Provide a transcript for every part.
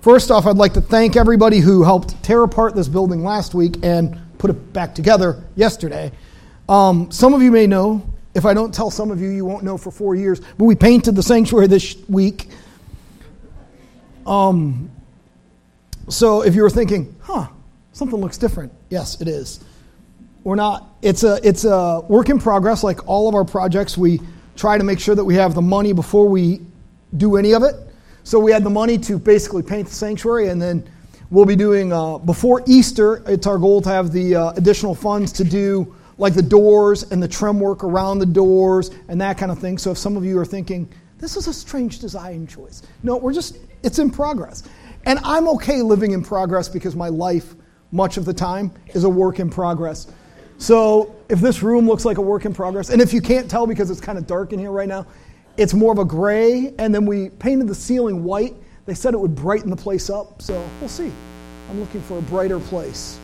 First off, I'd like to thank everybody who helped tear apart this building last week and put it back together yesterday. Um, some of you may know. If I don't tell some of you, you won't know for four years. But we painted the sanctuary this week. Um, so if you were thinking, huh, something looks different, yes, it is. We're not. It's a it's a work in progress. Like all of our projects, we try to make sure that we have the money before we do any of it. So we had the money to basically paint the sanctuary, and then we'll be doing uh, before Easter. It's our goal to have the uh, additional funds to do like the doors and the trim work around the doors and that kind of thing. So if some of you are thinking this is a strange design choice, no, we're just it's in progress, and I'm okay living in progress because my life much of the time is a work in progress. So if this room looks like a work in progress, and if you can't tell because it's kind of dark in here right now, it's more of a gray, and then we painted the ceiling white. They said it would brighten the place up, so we'll see. I'm looking for a brighter place.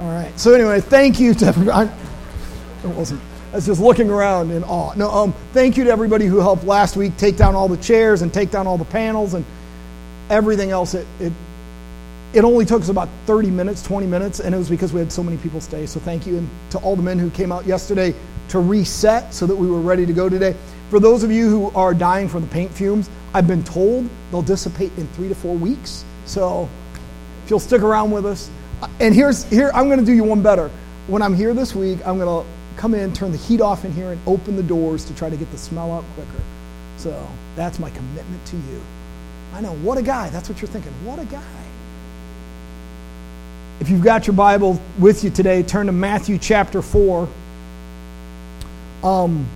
All right. So anyway, thank you to everybody. It wasn't. I was just looking around in awe. No, um, thank you to everybody who helped last week take down all the chairs and take down all the panels and everything else. It, it, it only took us about 30 minutes, 20 minutes, and it was because we had so many people stay. So thank you. And to all the men who came out yesterday to reset so that we were ready to go today. For those of you who are dying from the paint fumes, I've been told they'll dissipate in three to four weeks. So if you'll stick around with us. Uh, and here's here I'm going to do you one better. When I'm here this week, I'm going to come in, turn the heat off in here, and open the doors to try to get the smell out quicker. So that's my commitment to you. I know, what a guy. That's what you're thinking. What a guy. If you've got your Bible with you today, turn to Matthew chapter 4. Um,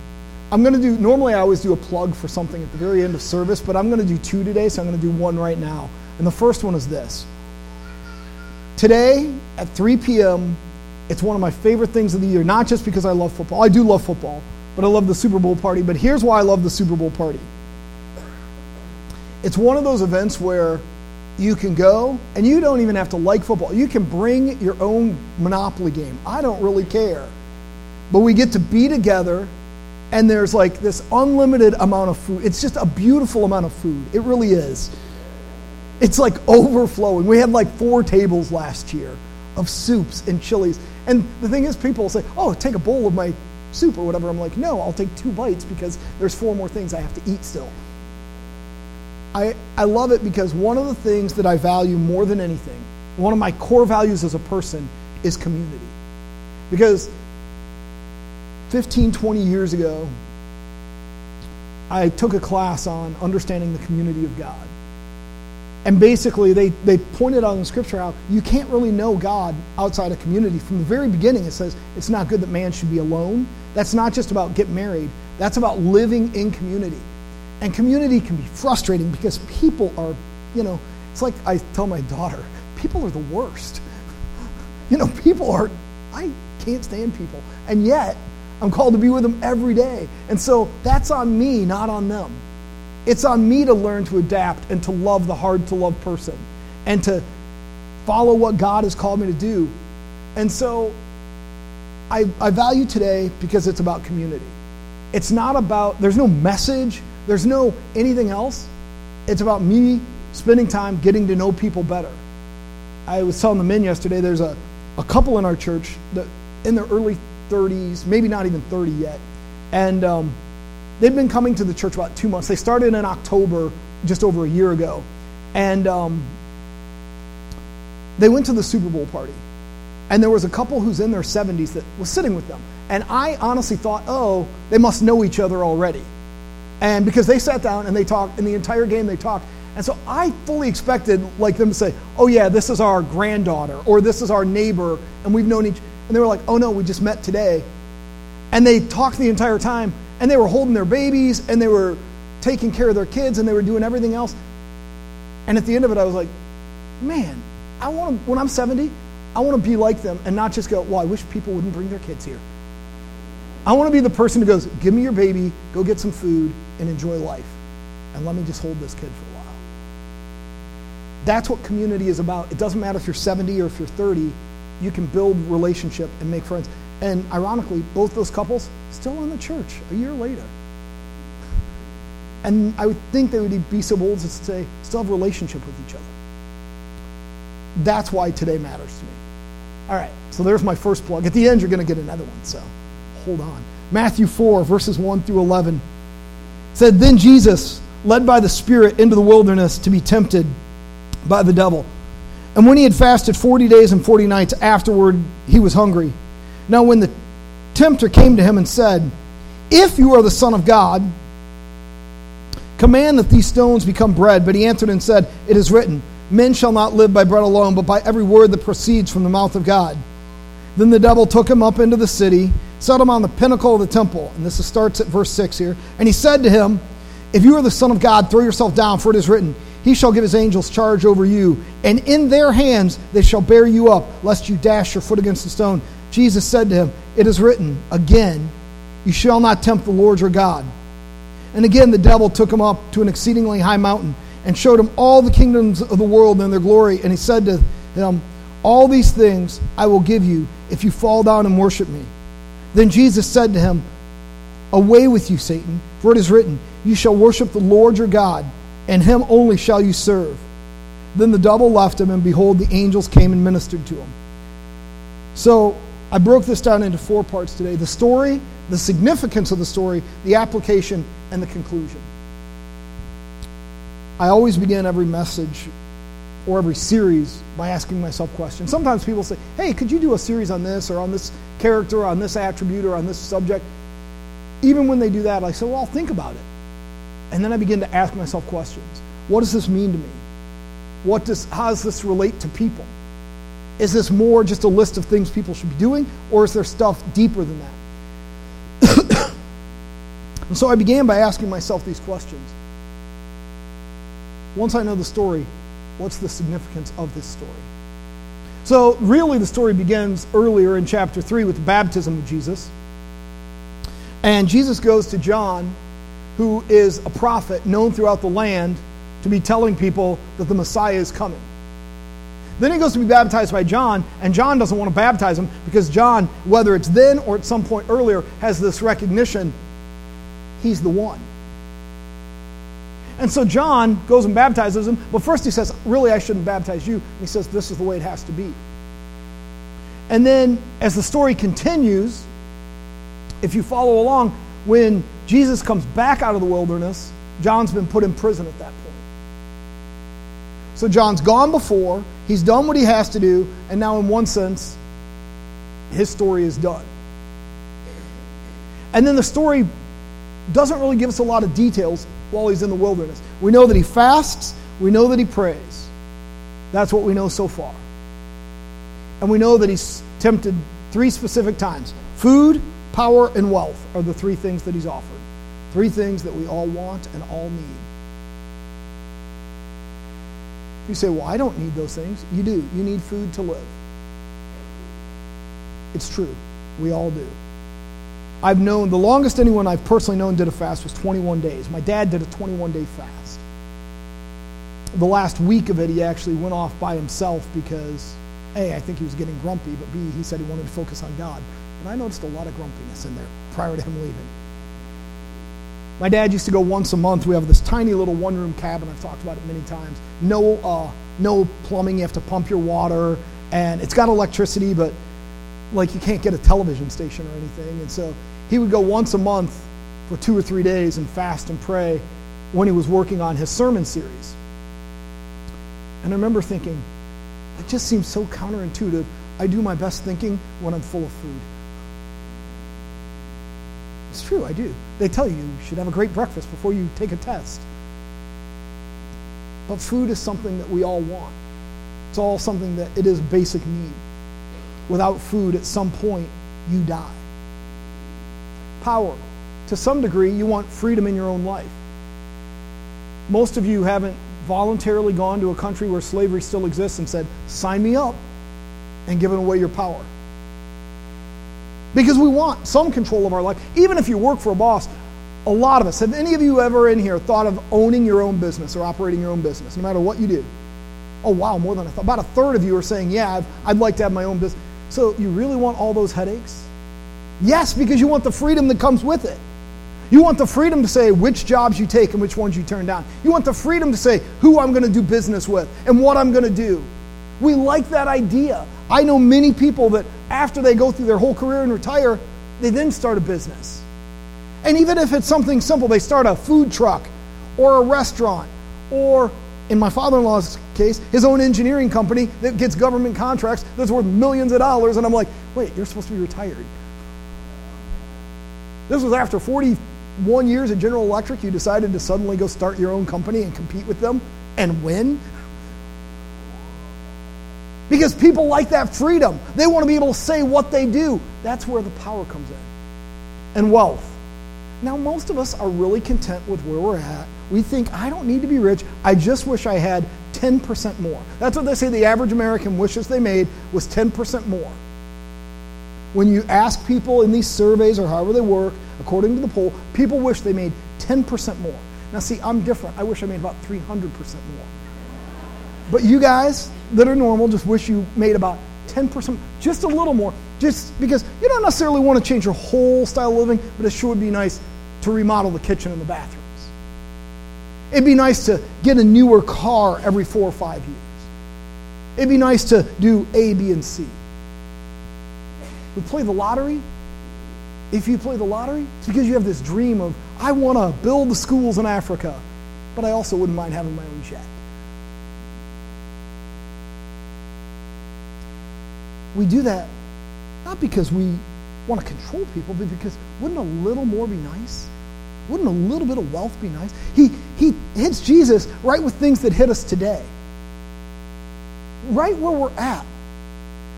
I'm going to do, normally I always do a plug for something at the very end of service, but I'm going to do two today, so I'm going to do one right now. And the first one is this. Today at 3 p.m., it's one of my favorite things of the year, not just because I love football. I do love football, but I love the Super Bowl party. But here's why I love the Super Bowl party it's one of those events where you can go and you don't even have to like football. You can bring your own Monopoly game. I don't really care. But we get to be together and there's like this unlimited amount of food. It's just a beautiful amount of food. It really is. It's like overflowing. We had like four tables last year of soups and chilies. And the thing is, people say, oh, take a bowl of my soup or whatever. I'm like, no, I'll take two bites because there's four more things I have to eat still. I, I love it because one of the things that I value more than anything, one of my core values as a person, is community. Because 15, 20 years ago, I took a class on understanding the community of God. And basically, they, they pointed out in Scripture how you can't really know God outside a community. From the very beginning, it says it's not good that man should be alone. That's not just about get married, that's about living in community. And community can be frustrating because people are, you know, it's like I tell my daughter, people are the worst. You know, people are, I can't stand people. And yet, I'm called to be with them every day. And so that's on me, not on them. It's on me to learn to adapt and to love the hard to love person and to follow what God has called me to do. And so I, I value today because it's about community. It's not about, there's no message, there's no anything else. It's about me spending time getting to know people better. I was telling the men yesterday, there's a, a couple in our church that in their early 30s, maybe not even 30 yet. And um, they've been coming to the church about two months. They started in October, just over a year ago. And um, they went to the Super Bowl party. And there was a couple who's in their 70s that was sitting with them. And I honestly thought, oh, they must know each other already. And because they sat down and they talked, in the entire game they talked. And so I fully expected like them to say, oh yeah, this is our granddaughter or this is our neighbor and we've known each and they were like, oh no, we just met today. And they talked the entire time and they were holding their babies and they were taking care of their kids and they were doing everything else. And at the end of it, I was like, man, I want to, when I'm 70, I want to be like them and not just go, well, I wish people wouldn't bring their kids here. I want to be the person who goes, give me your baby, go get some food, and enjoy life. And let me just hold this kid for a while. That's what community is about. It doesn't matter if you're 70 or if you're 30, you can build relationship and make friends. And ironically, both those couples still in the church a year later. And I would think they would be so bold as to say, still have a relationship with each other. That's why today matters to me. All right, so there's my first plug. At the end, you're going to get another one, so hold on. Matthew 4, verses 1 through 11 said, Then Jesus, led by the Spirit into the wilderness to be tempted by the devil. And when he had fasted 40 days and 40 nights afterward, he was hungry. Now, when the tempter came to him and said, If you are the Son of God, command that these stones become bread. But he answered and said, It is written, Men shall not live by bread alone, but by every word that proceeds from the mouth of God. Then the devil took him up into the city, set him on the pinnacle of the temple. And this starts at verse 6 here. And he said to him, If you are the Son of God, throw yourself down, for it is written, He shall give his angels charge over you, and in their hands they shall bear you up, lest you dash your foot against a stone. Jesus said to him, It is written, Again, you shall not tempt the Lord your God. And again the devil took him up to an exceedingly high mountain and showed him all the kingdoms of the world and their glory. And he said to him, All these things I will give you if you fall down and worship me. Then Jesus said to him, Away with you, Satan, for it is written, You shall worship the Lord your God, and him only shall you serve. Then the devil left him, and behold, the angels came and ministered to him. So I broke this down into four parts today the story, the significance of the story, the application, and the conclusion. I always begin every message or every series by asking myself questions. Sometimes people say, hey, could you do a series on this or on this character, or on this attribute, or on this subject? Even when they do that, I say, well, I'll think about it. And then I begin to ask myself questions. What does this mean to me? What does, how does this relate to people? Is this more just a list of things people should be doing, or is there stuff deeper than that? and so I began by asking myself these questions. Once I know the story, what's the significance of this story? So, really, the story begins earlier in chapter 3 with the baptism of Jesus. And Jesus goes to John, who is a prophet known throughout the land to be telling people that the Messiah is coming. Then he goes to be baptized by John, and John doesn't want to baptize him because John, whether it's then or at some point earlier, has this recognition he's the one. And so John goes and baptizes him, but first he says, Really, I shouldn't baptize you. And he says, This is the way it has to be. And then as the story continues, if you follow along, when Jesus comes back out of the wilderness, John's been put in prison at that point. So John's gone before, he's done what he has to do, and now, in one sense, his story is done. And then the story doesn't really give us a lot of details while he's in the wilderness. We know that he fasts, we know that he prays. That's what we know so far. And we know that he's tempted three specific times food, power, and wealth are the three things that he's offered. Three things that we all want and all need. You say, Well, I don't need those things. You do. You need food to live. It's true. We all do. I've known, the longest anyone I've personally known did a fast was 21 days. My dad did a 21 day fast. The last week of it, he actually went off by himself because, A, I think he was getting grumpy, but B, he said he wanted to focus on God. And I noticed a lot of grumpiness in there prior to him leaving. My dad used to go once a month. We have this tiny little one room cabin. I've talked about it many times. No, uh, no plumbing. You have to pump your water. And it's got electricity, but like you can't get a television station or anything. And so he would go once a month for two or three days and fast and pray when he was working on his sermon series. And I remember thinking, it just seems so counterintuitive. I do my best thinking when I'm full of food. It's true, I do. They tell you you should have a great breakfast before you take a test. But food is something that we all want. It's all something that it is a basic need. Without food, at some point, you die power. To some degree, you want freedom in your own life. Most of you haven't voluntarily gone to a country where slavery still exists and said, Sign me up, and given away your power. Because we want some control of our life. Even if you work for a boss, a lot of us, have any of you ever in here thought of owning your own business or operating your own business, no matter what you do? Oh, wow, more than I thought. About a third of you are saying, Yeah, i would like to have my own business. So you really want all those headaches? Yes, because you want the freedom that comes with it. You want the freedom to say which jobs you take and which ones you turn down. You want the freedom to say who I'm going to do business with and what I'm going to do. We like that idea. I know many people that after they go through their whole career and retire, they then start a business. And even if it's something simple, they start a food truck or a restaurant or in my father in law's case, his own engineering company that gets government contracts that's worth millions of dollars. And I'm like, wait, you're supposed to be retired. This was after 41 years at General Electric, you decided to suddenly go start your own company and compete with them and win. Because people like that freedom. They want to be able to say what they do. That's where the power comes in. And wealth. Now, most of us are really content with where we're at. We think, I don't need to be rich. I just wish I had 10% more. That's what they say the average American wishes they made was 10% more. When you ask people in these surveys or however they work, according to the poll, people wish they made 10% more. Now, see, I'm different. I wish I made about 300% more. But you guys that are normal just wish you made about 10%, just a little more, just because you don't necessarily want to change your whole style of living, but it sure would be nice to remodel the kitchen and the bathrooms. It'd be nice to get a newer car every four or five years. It'd be nice to do A, B, and C. We play the lottery. If you play the lottery, it's because you have this dream of, I want to build the schools in Africa, but I also wouldn't mind having my own jet. We do that not because we want to control people, but because wouldn't a little more be nice? Wouldn't a little bit of wealth be nice? He, he hits Jesus right with things that hit us today. Right where we're at,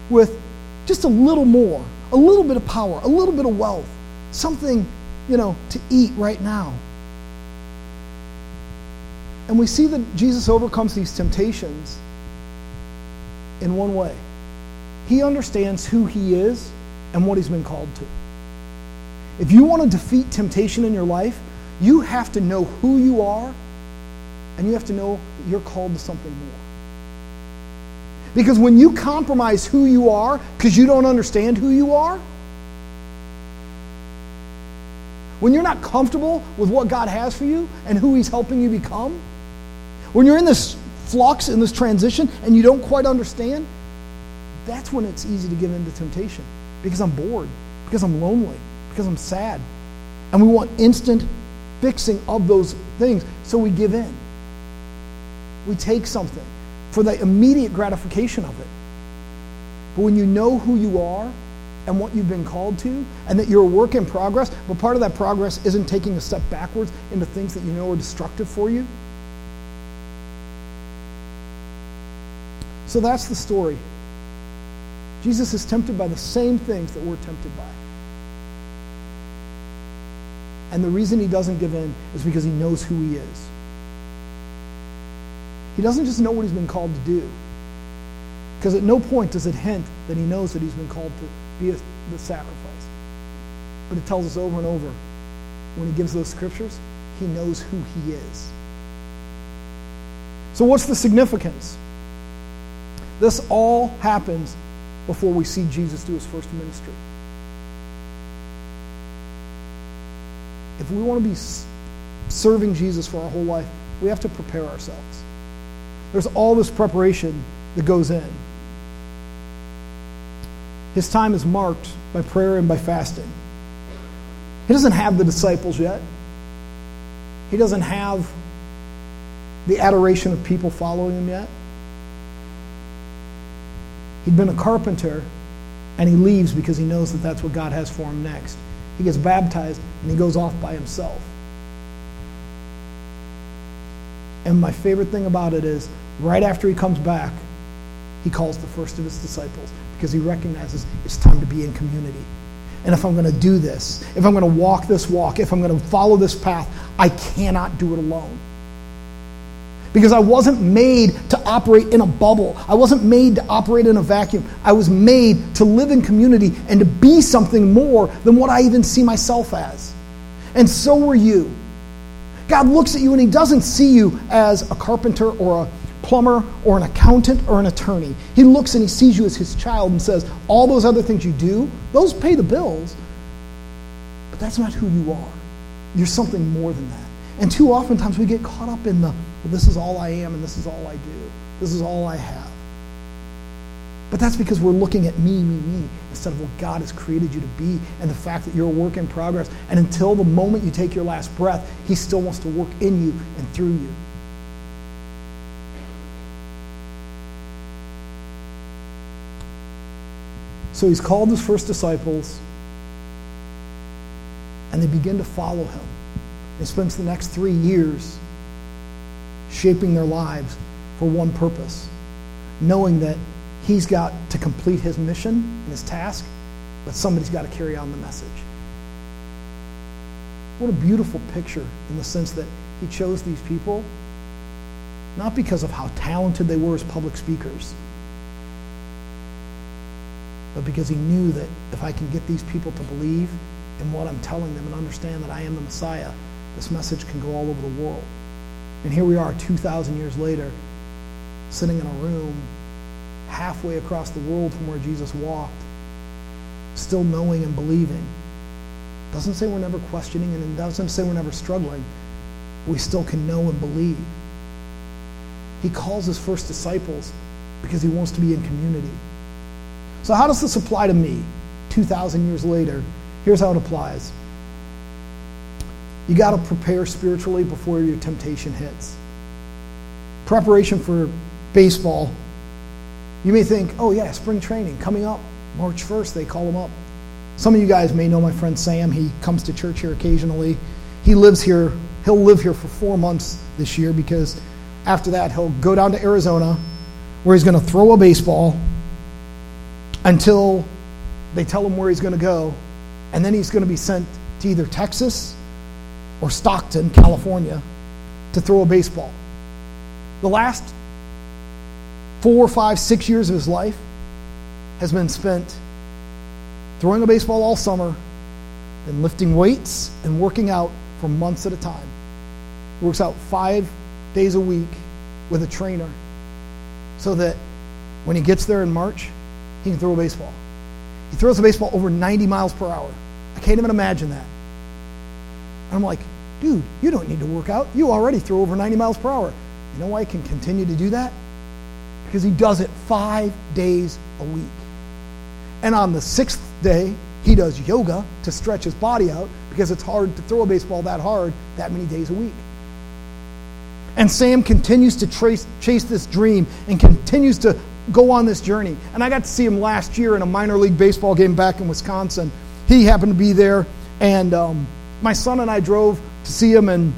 with just a little more, a little bit of power, a little bit of wealth, something, you know, to eat right now. And we see that Jesus overcomes these temptations in one way. He understands who he is and what he's been called to. If you want to defeat temptation in your life, you have to know who you are and you have to know that you're called to something more. Because when you compromise who you are because you don't understand who you are, when you're not comfortable with what God has for you and who He's helping you become, when you're in this flux, in this transition, and you don't quite understand, that's when it's easy to give in to temptation because I'm bored, because I'm lonely, because I'm sad. And we want instant fixing of those things, so we give in. We take something for the immediate gratification of it. But when you know who you are and what you've been called to, and that you're a work in progress, but part of that progress isn't taking a step backwards into things that you know are destructive for you. So that's the story. Jesus is tempted by the same things that we're tempted by. And the reason he doesn't give in is because he knows who he is. He doesn't just know what he's been called to do. Because at no point does it hint that he knows that he's been called to be a, the sacrifice. But it tells us over and over when he gives those scriptures, he knows who he is. So, what's the significance? This all happens before we see Jesus do his first ministry. If we want to be serving Jesus for our whole life, we have to prepare ourselves. There's all this preparation that goes in. His time is marked by prayer and by fasting. He doesn't have the disciples yet. He doesn't have the adoration of people following him yet. He'd been a carpenter, and he leaves because he knows that that's what God has for him next. He gets baptized, and he goes off by himself. And my favorite thing about it is, right after he comes back, he calls the first of his disciples because he recognizes it's time to be in community. And if I'm going to do this, if I'm going to walk this walk, if I'm going to follow this path, I cannot do it alone because I wasn't made to operate in a bubble. I wasn't made to operate in a vacuum. I was made to live in community and to be something more than what I even see myself as. And so were you. God looks at you and He doesn't see you as a carpenter or a plumber or an accountant or an attorney. He looks and He sees you as His child and says, All those other things you do, those pay the bills, but that's not who you are. you're something more than that. And too oftentimes we get caught up in the, well, this is all I am and this is all I do. This is all I have. But that's because we're looking at me, me, me, instead of what God has created you to be and the fact that you're a work in progress. And until the moment you take your last breath, He still wants to work in you and through you. So He's called His first disciples, and they begin to follow Him. He spends the next three years shaping their lives for one purpose, knowing that he's got to complete his mission and his task, but somebody's got to carry on the message. What a beautiful picture in the sense that he chose these people not because of how talented they were as public speakers, but because he knew that if I can get these people to believe in what I'm telling them and understand that I am the Messiah, this message can go all over the world. And here we are 2,000 years later, sitting in a room halfway across the world from where Jesus walked, still knowing and believing. Doesn't say we're never questioning and it doesn't say we're never struggling. We still can know and believe. He calls his first disciples because he wants to be in community. So, how does this apply to me 2,000 years later? Here's how it applies you got to prepare spiritually before your temptation hits. Preparation for baseball you may think, oh, yeah, spring training coming up. March 1st, they call him up. Some of you guys may know my friend Sam. He comes to church here occasionally. He lives here. He'll live here for four months this year because after that, he'll go down to Arizona where he's going to throw a baseball until they tell him where he's going to go. And then he's going to be sent to either Texas or Stockton, California, to throw a baseball. The last four, five, six years of his life has been spent throwing a baseball all summer and lifting weights and working out for months at a time. He works out five days a week with a trainer so that when he gets there in March, he can throw a baseball. He throws a baseball over 90 miles per hour. I can't even imagine that. I'm like, dude, you don't need to work out. You already throw over 90 miles per hour. You know why he can continue to do that? because he does it five days a week. And on the sixth day, he does yoga to stretch his body out because it's hard to throw a baseball that hard that many days a week. And Sam continues to trace, chase this dream and continues to go on this journey. And I got to see him last year in a minor league baseball game back in Wisconsin. He happened to be there, and um, my son and I drove to see him, and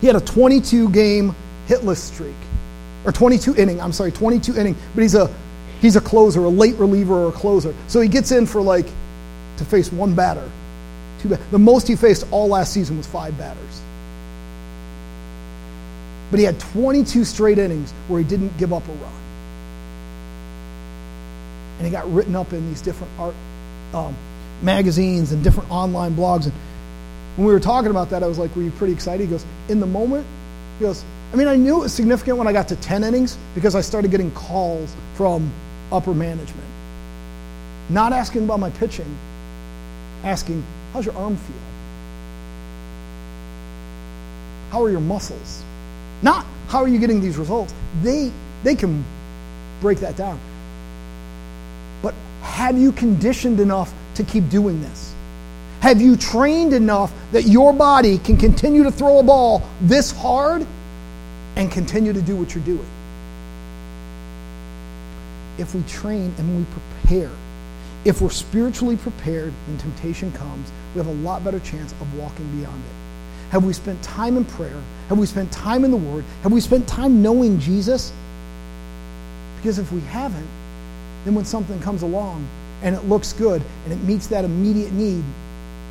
he had a 22 game hitless streak or 22 inning. I'm sorry, 22 inning. But he's a he's a closer, a late reliever or a closer. So he gets in for like to face one batter. Two the most he faced all last season was five batters. But he had 22 straight innings where he didn't give up a run. And he got written up in these different art um, magazines and different online blogs. And when we were talking about that, I was like, Were you pretty excited? He goes, In the moment, he goes, I mean, I knew it was significant when I got to 10 innings because I started getting calls from upper management. Not asking about my pitching, asking, how's your arm feel? How are your muscles? Not how are you getting these results. They, they can break that down. But have you conditioned enough to keep doing this? Have you trained enough that your body can continue to throw a ball this hard and continue to do what you're doing. If we train and we prepare, if we're spiritually prepared when temptation comes, we have a lot better chance of walking beyond it. Have we spent time in prayer? Have we spent time in the Word? Have we spent time knowing Jesus? Because if we haven't, then when something comes along and it looks good and it meets that immediate need,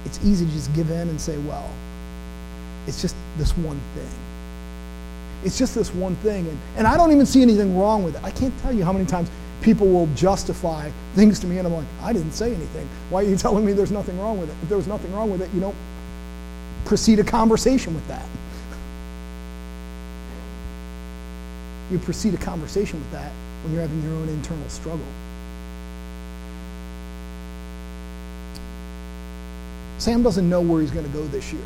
it's easy to just give in and say, well, it's just this one thing. It's just this one thing. And, and I don't even see anything wrong with it. I can't tell you how many times people will justify things to me, and I'm like, I didn't say anything. Why are you telling me there's nothing wrong with it? If there was nothing wrong with it, you don't proceed a conversation with that. You proceed a conversation with that when you're having your own internal struggle. Sam doesn't know where he's going to go this year.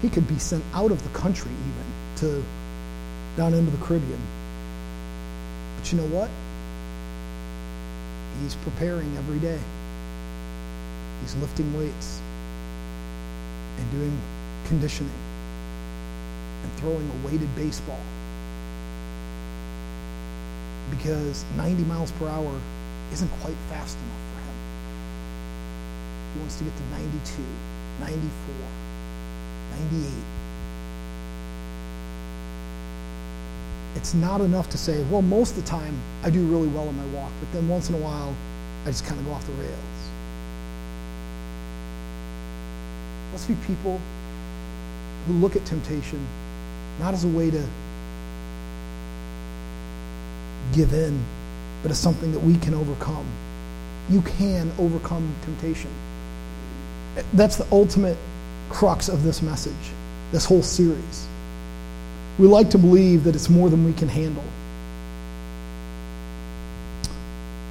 He could be sent out of the country even to down into the Caribbean. But you know what? He's preparing every day. He's lifting weights and doing conditioning and throwing a weighted baseball. Because 90 miles per hour isn't quite fast enough. He wants to get to 92, 94, 98. It's not enough to say, well, most of the time I do really well in my walk, but then once in a while I just kind of go off the rails. Let's be people who look at temptation not as a way to give in, but as something that we can overcome. You can overcome temptation. That's the ultimate crux of this message, this whole series. We like to believe that it's more than we can handle.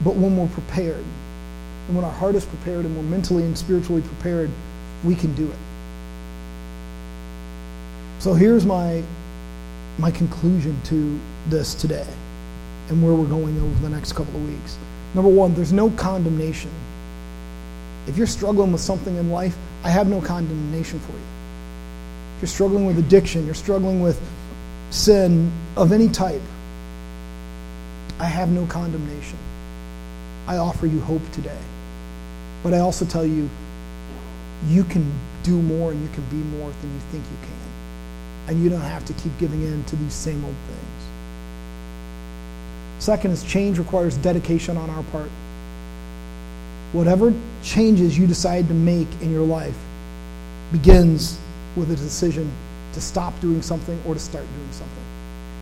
But when we're prepared, and when our heart is prepared and we're mentally and spiritually prepared, we can do it. So here's my, my conclusion to this today and where we're going over the next couple of weeks. Number one, there's no condemnation. If you're struggling with something in life, I have no condemnation for you. If you're struggling with addiction, you're struggling with sin of any type, I have no condemnation. I offer you hope today. But I also tell you, you can do more and you can be more than you think you can. And you don't have to keep giving in to these same old things. Second is change requires dedication on our part. Whatever changes you decide to make in your life begins with a decision to stop doing something or to start doing something.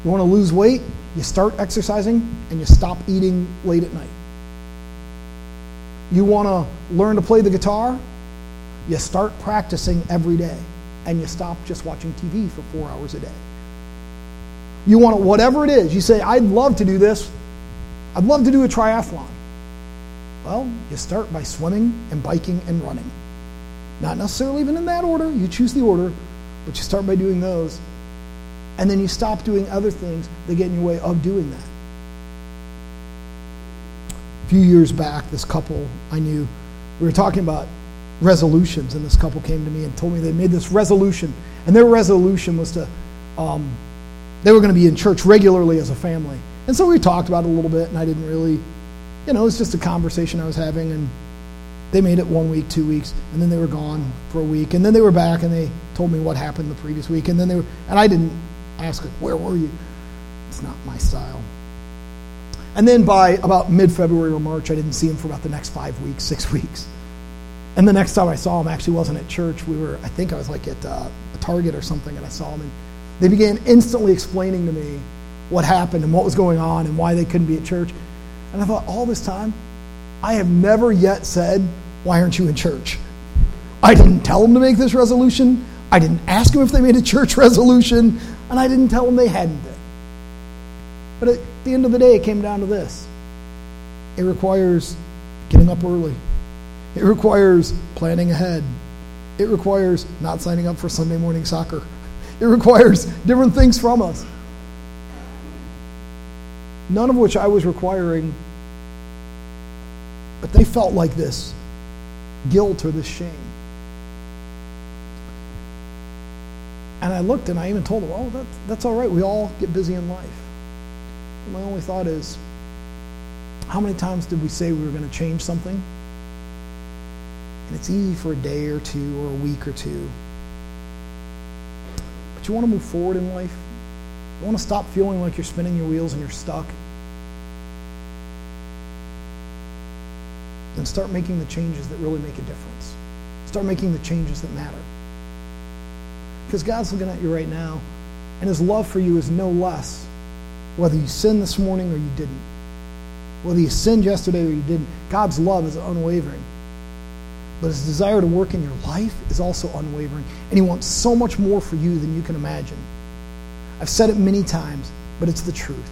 You want to lose weight, you start exercising and you stop eating late at night. You want to learn to play the guitar, you start practicing every day and you stop just watching TV for four hours a day. You want to, whatever it is, you say, I'd love to do this, I'd love to do a triathlon. Well, you start by swimming and biking and running. Not necessarily even in that order, you choose the order, but you start by doing those. And then you stop doing other things that get in your way of doing that. A few years back, this couple I knew, we were talking about resolutions, and this couple came to me and told me they made this resolution. And their resolution was to, um, they were going to be in church regularly as a family. And so we talked about it a little bit, and I didn't really, you know, it was just a conversation I was having, and they made it one week, two weeks, and then they were gone for a week, and then they were back, and they told me what happened the previous week, and then they were, and I didn't ask, where were you? It's not my style. And then by about mid-February or March, I didn't see him for about the next five weeks, six weeks. And the next time I saw him actually wasn't at church. We were, I think I was like at uh, a Target or something, and I saw him, and they began instantly explaining to me what happened and what was going on and why they couldn't be at church. And I thought, all this time, I have never yet said, Why aren't you in church? I didn't tell them to make this resolution. I didn't ask them if they made a church resolution. And I didn't tell them they hadn't been. But at the end of the day, it came down to this it requires getting up early, it requires planning ahead, it requires not signing up for Sunday morning soccer, it requires different things from us. None of which I was requiring but they felt like this guilt or this shame. And I looked and I even told them, oh, that, that's all right. We all get busy in life. And my only thought is, how many times did we say we were going to change something? And it's easy for a day or two or a week or two. But you want to move forward in life? You want to stop feeling like you're spinning your wheels and you're stuck? then start making the changes that really make a difference. Start making the changes that matter. Because God's looking at you right now, and His love for you is no less whether you sinned this morning or you didn't. Whether you sinned yesterday or you didn't, God's love is unwavering. But His desire to work in your life is also unwavering. And He wants so much more for you than you can imagine. I've said it many times, but it's the truth.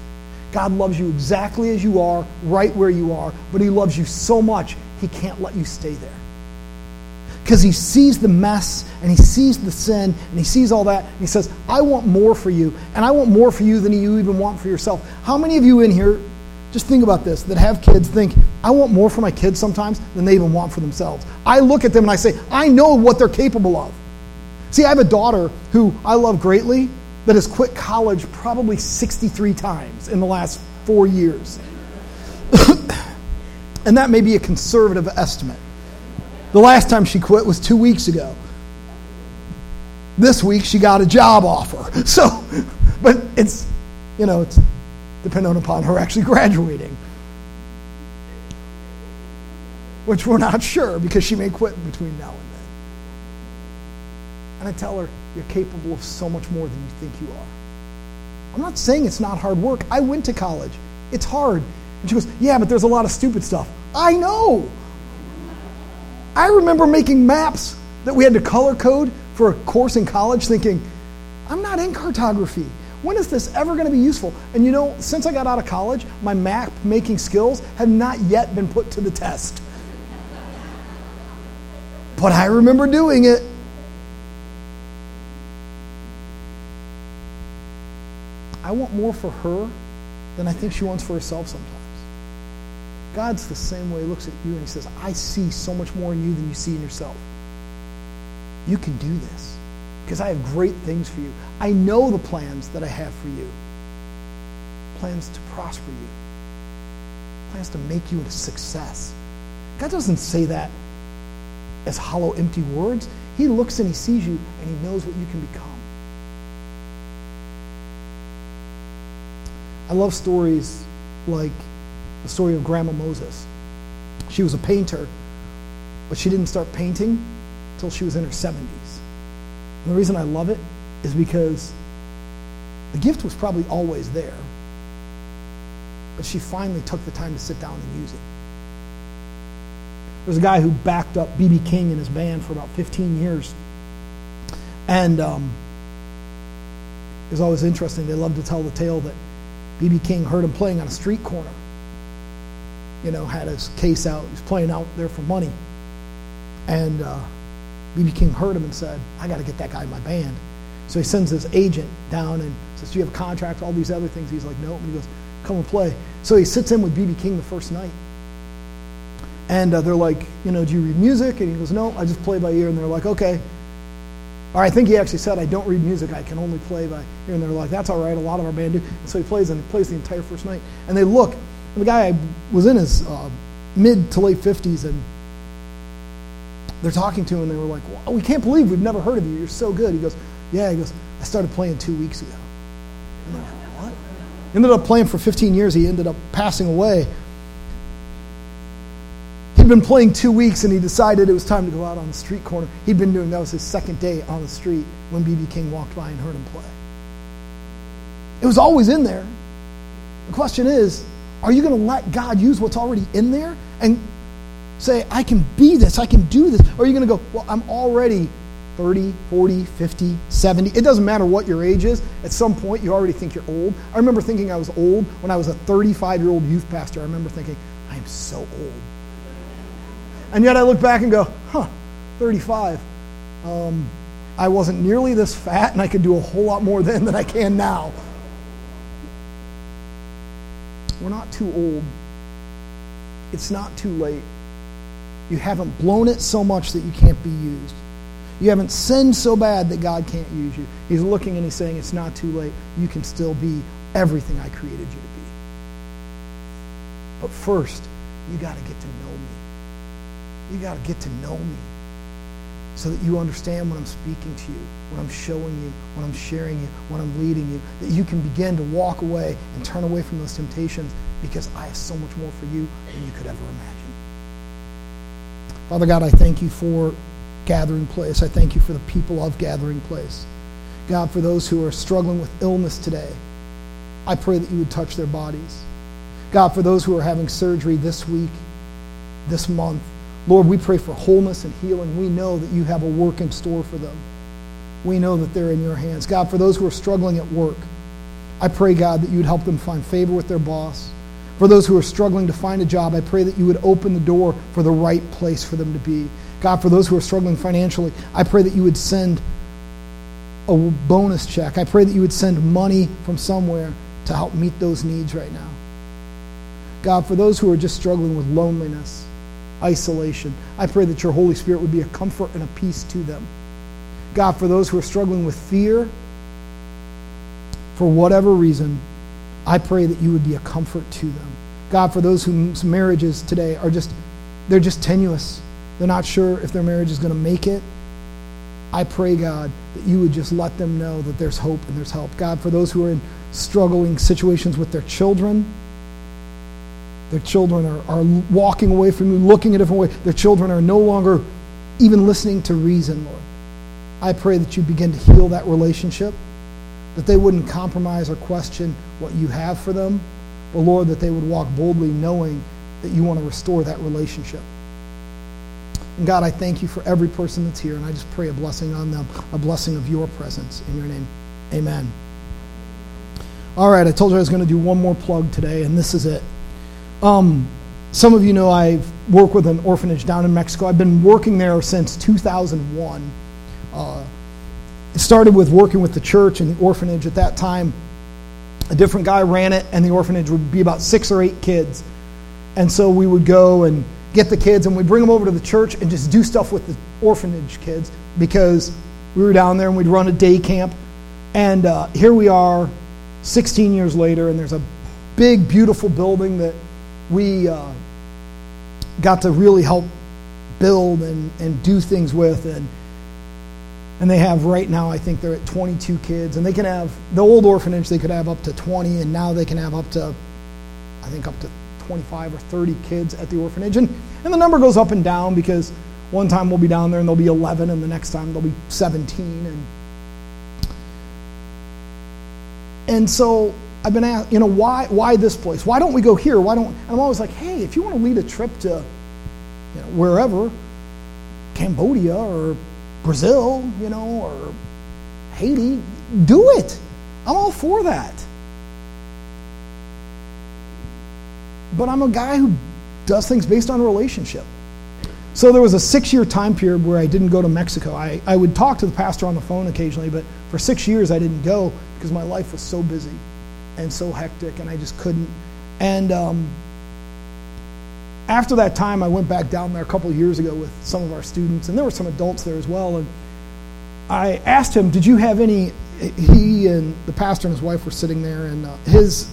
God loves you exactly as you are, right where you are, but He loves you so much, He can't let you stay there. because he sees the mess and he sees the sin and he sees all that. And he says, I want more for you, and I want more for you than you even want for yourself. How many of you in here, just think about this, that have kids, think, I want more for my kids sometimes than they even want for themselves? I look at them and I say, I know what they're capable of. See, I have a daughter who I love greatly that has quit college probably 63 times in the last four years. and that may be a conservative estimate. The last time she quit was two weeks ago. This week she got a job offer. So, but it's, you know, it's dependent upon her actually graduating. Which we're not sure because she may quit between now and. And I tell her, you're capable of so much more than you think you are. I'm not saying it's not hard work. I went to college. It's hard. And she goes, Yeah, but there's a lot of stupid stuff. I know. I remember making maps that we had to color code for a course in college thinking, I'm not in cartography. When is this ever going to be useful? And you know, since I got out of college, my map making skills have not yet been put to the test. But I remember doing it. I want more for her than I think she wants for herself sometimes. God's the same way. He looks at you and he says, I see so much more in you than you see in yourself. You can do this because I have great things for you. I know the plans that I have for you plans to prosper you, plans to make you a success. God doesn't say that as hollow, empty words. He looks and he sees you and he knows what you can become. I love stories like the story of Grandma Moses. She was a painter, but she didn't start painting until she was in her 70s. And the reason I love it is because the gift was probably always there, but she finally took the time to sit down and use it. There's a guy who backed up B.B. King and his band for about 15 years. And um, it was always interesting. They loved to tell the tale that B.B. King heard him playing on a street corner you know, had his case out. He was playing out there for money. And B.B. Uh, King heard him and said, I got to get that guy in my band. So he sends his agent down and says, Do you have a contract? All these other things. He's like, No. And he goes, Come and play. So he sits in with B.B. King the first night. And uh, they're like, You know, do you read music? And he goes, No, I just play by ear. And they're like, Okay. Or I think he actually said, I don't read music. I can only play by ear. And they're like, That's all right. A lot of our band do. And so he plays and he plays the entire first night. And they look and the guy was in his uh, mid to late 50s, and they're talking to him, and they were like, well, We can't believe we've never heard of you. You're so good. He goes, Yeah. He goes, I started playing two weeks ago. Like, what? Ended up playing for 15 years. He ended up passing away. He'd been playing two weeks, and he decided it was time to go out on the street corner. He'd been doing that was his second day on the street when B.B. King walked by and heard him play. It was always in there. The question is, are you going to let God use what's already in there and say, I can be this, I can do this? Or are you going to go, well, I'm already 30, 40, 50, 70. It doesn't matter what your age is. At some point, you already think you're old. I remember thinking I was old when I was a 35 year old youth pastor. I remember thinking, I am so old. And yet I look back and go, huh, 35. Um, I wasn't nearly this fat, and I could do a whole lot more then than I can now. We're not too old. It's not too late. You haven't blown it so much that you can't be used. You haven't sinned so bad that God can't use you. He's looking and he's saying, It's not too late. You can still be everything I created you to be. But first, you got to get to know. You got to get to know me so that you understand when I'm speaking to you, when I'm showing you, when I'm sharing you, when I'm leading you, that you can begin to walk away and turn away from those temptations because I have so much more for you than you could ever imagine. Father God, I thank you for gathering place. I thank you for the people of gathering place. God, for those who are struggling with illness today, I pray that you would touch their bodies. God, for those who are having surgery this week, this month, Lord, we pray for wholeness and healing. We know that you have a work in store for them. We know that they're in your hands. God, for those who are struggling at work, I pray, God, that you'd help them find favor with their boss. For those who are struggling to find a job, I pray that you would open the door for the right place for them to be. God, for those who are struggling financially, I pray that you would send a bonus check. I pray that you would send money from somewhere to help meet those needs right now. God, for those who are just struggling with loneliness, isolation, I pray that your Holy Spirit would be a comfort and a peace to them. God, for those who are struggling with fear, for whatever reason, I pray that you would be a comfort to them. God, for those whose marriages today are just, they're just tenuous. They're not sure if their marriage is going to make it. I pray, God, that you would just let them know that there's hope and there's help. God, for those who are in struggling situations with their children, their children are, are walking away from you, looking a different way. Their children are no longer even listening to reason, Lord. I pray that you begin to heal that relationship, that they wouldn't compromise or question what you have for them, but Lord, that they would walk boldly knowing that you want to restore that relationship. And God, I thank you for every person that's here, and I just pray a blessing on them, a blessing of your presence. In your name, amen. All right, I told you I was going to do one more plug today, and this is it. Um, some of you know I work with an orphanage down in Mexico. I've been working there since 2001. Uh, it started with working with the church and the orphanage at that time. A different guy ran it, and the orphanage would be about six or eight kids. And so we would go and get the kids and we'd bring them over to the church and just do stuff with the orphanage kids because we were down there and we'd run a day camp. And uh, here we are, 16 years later, and there's a big, beautiful building that we uh, got to really help build and, and do things with. And, and they have right now, I think they're at 22 kids. And they can have, the old orphanage, they could have up to 20, and now they can have up to, I think, up to 25 or 30 kids at the orphanage. And, and the number goes up and down because one time we'll be down there and there'll be 11, and the next time there'll be 17. And, and so I've been asked, you know, why, why this place? Why don't we go here? Why don't, I'm always like, hey, if you want to lead a trip to you know, wherever, Cambodia or Brazil, you know, or Haiti, do it. I'm all for that. but I'm a guy who does things based on relationship. So there was a six year time period where I didn't go to Mexico. I, I would talk to the pastor on the phone occasionally, but for six years I didn't go because my life was so busy and so hectic and I just couldn't. And um, after that time, I went back down there a couple years ago with some of our students, and there were some adults there as well. And I asked him, Did you have any? He and the pastor and his wife were sitting there, and uh, his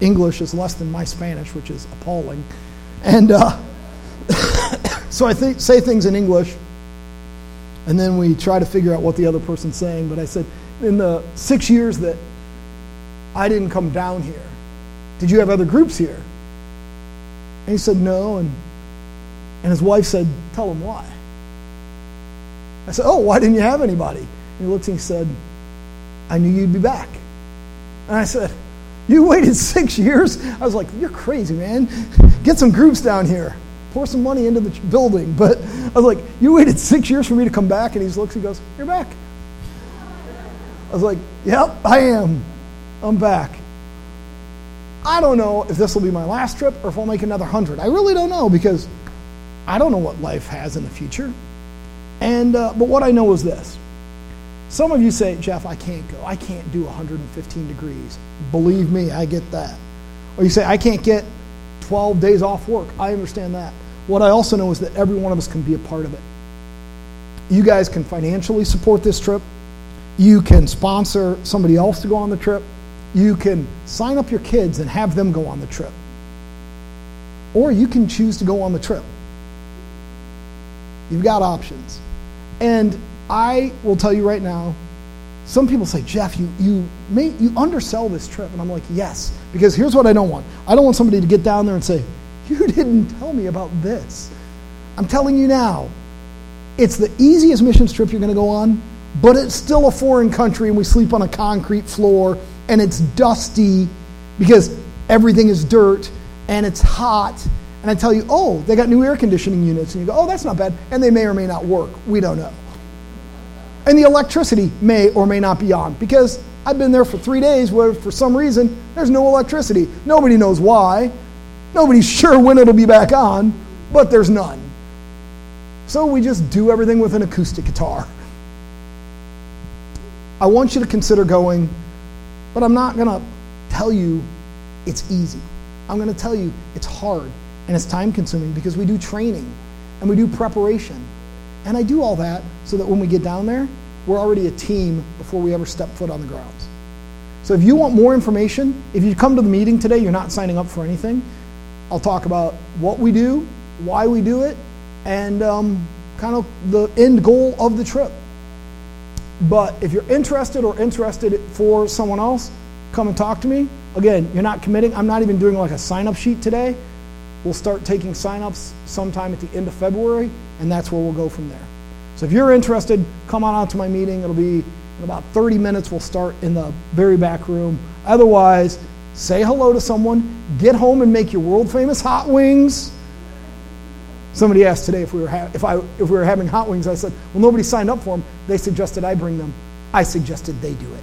English is less than my Spanish, which is appalling. And uh, so I think, say things in English, and then we try to figure out what the other person's saying. But I said, in the six years that I didn't come down here, did you have other groups here? And he said, no. And, and his wife said, tell him why. I said, oh, why didn't you have anybody? And he looked and he said, I knew you'd be back. And I said, you waited six years? I was like, You're crazy, man. Get some groups down here. Pour some money into the building. But I was like, You waited six years for me to come back? And he looks, he goes, You're back. I was like, Yep, I am. I'm back. I don't know if this will be my last trip or if I'll make another hundred. I really don't know because I don't know what life has in the future. And uh, but what I know is this some of you say, Jeff, I can't go. I can't do 115 degrees. Believe me, I get that. Or you say, I can't get 12 days off work. I understand that. What I also know is that every one of us can be a part of it. You guys can financially support this trip. You can sponsor somebody else to go on the trip. You can sign up your kids and have them go on the trip. Or you can choose to go on the trip. You've got options. And I will tell you right now, some people say, Jeff, you, you, may, you undersell this trip. And I'm like, yes, because here's what I don't want. I don't want somebody to get down there and say, you didn't tell me about this. I'm telling you now, it's the easiest missions trip you're going to go on, but it's still a foreign country and we sleep on a concrete floor and it's dusty because everything is dirt and it's hot. And I tell you, oh, they got new air conditioning units. And you go, oh, that's not bad. And they may or may not work. We don't know. And the electricity may or may not be on because I've been there for three days where for some reason there's no electricity. Nobody knows why. Nobody's sure when it'll be back on, but there's none. So we just do everything with an acoustic guitar. I want you to consider going, but I'm not going to tell you it's easy. I'm going to tell you it's hard and it's time consuming because we do training and we do preparation. And I do all that so that when we get down there, we're already a team before we ever step foot on the grounds. So if you want more information, if you come to the meeting today, you're not signing up for anything. I'll talk about what we do, why we do it, and um, kind of the end goal of the trip. But if you're interested or interested for someone else, come and talk to me. Again, you're not committing. I'm not even doing like a sign up sheet today. We'll start taking sign-ups sometime at the end of February, and that's where we'll go from there. So if you're interested, come on out to my meeting. It'll be in about 30 minutes. We'll start in the very back room. Otherwise, say hello to someone, get home and make your world famous hot wings. Somebody asked today if we were ha- if I if we were having hot wings. I said, "Well, nobody signed up for them. They suggested I bring them. I suggested they do it."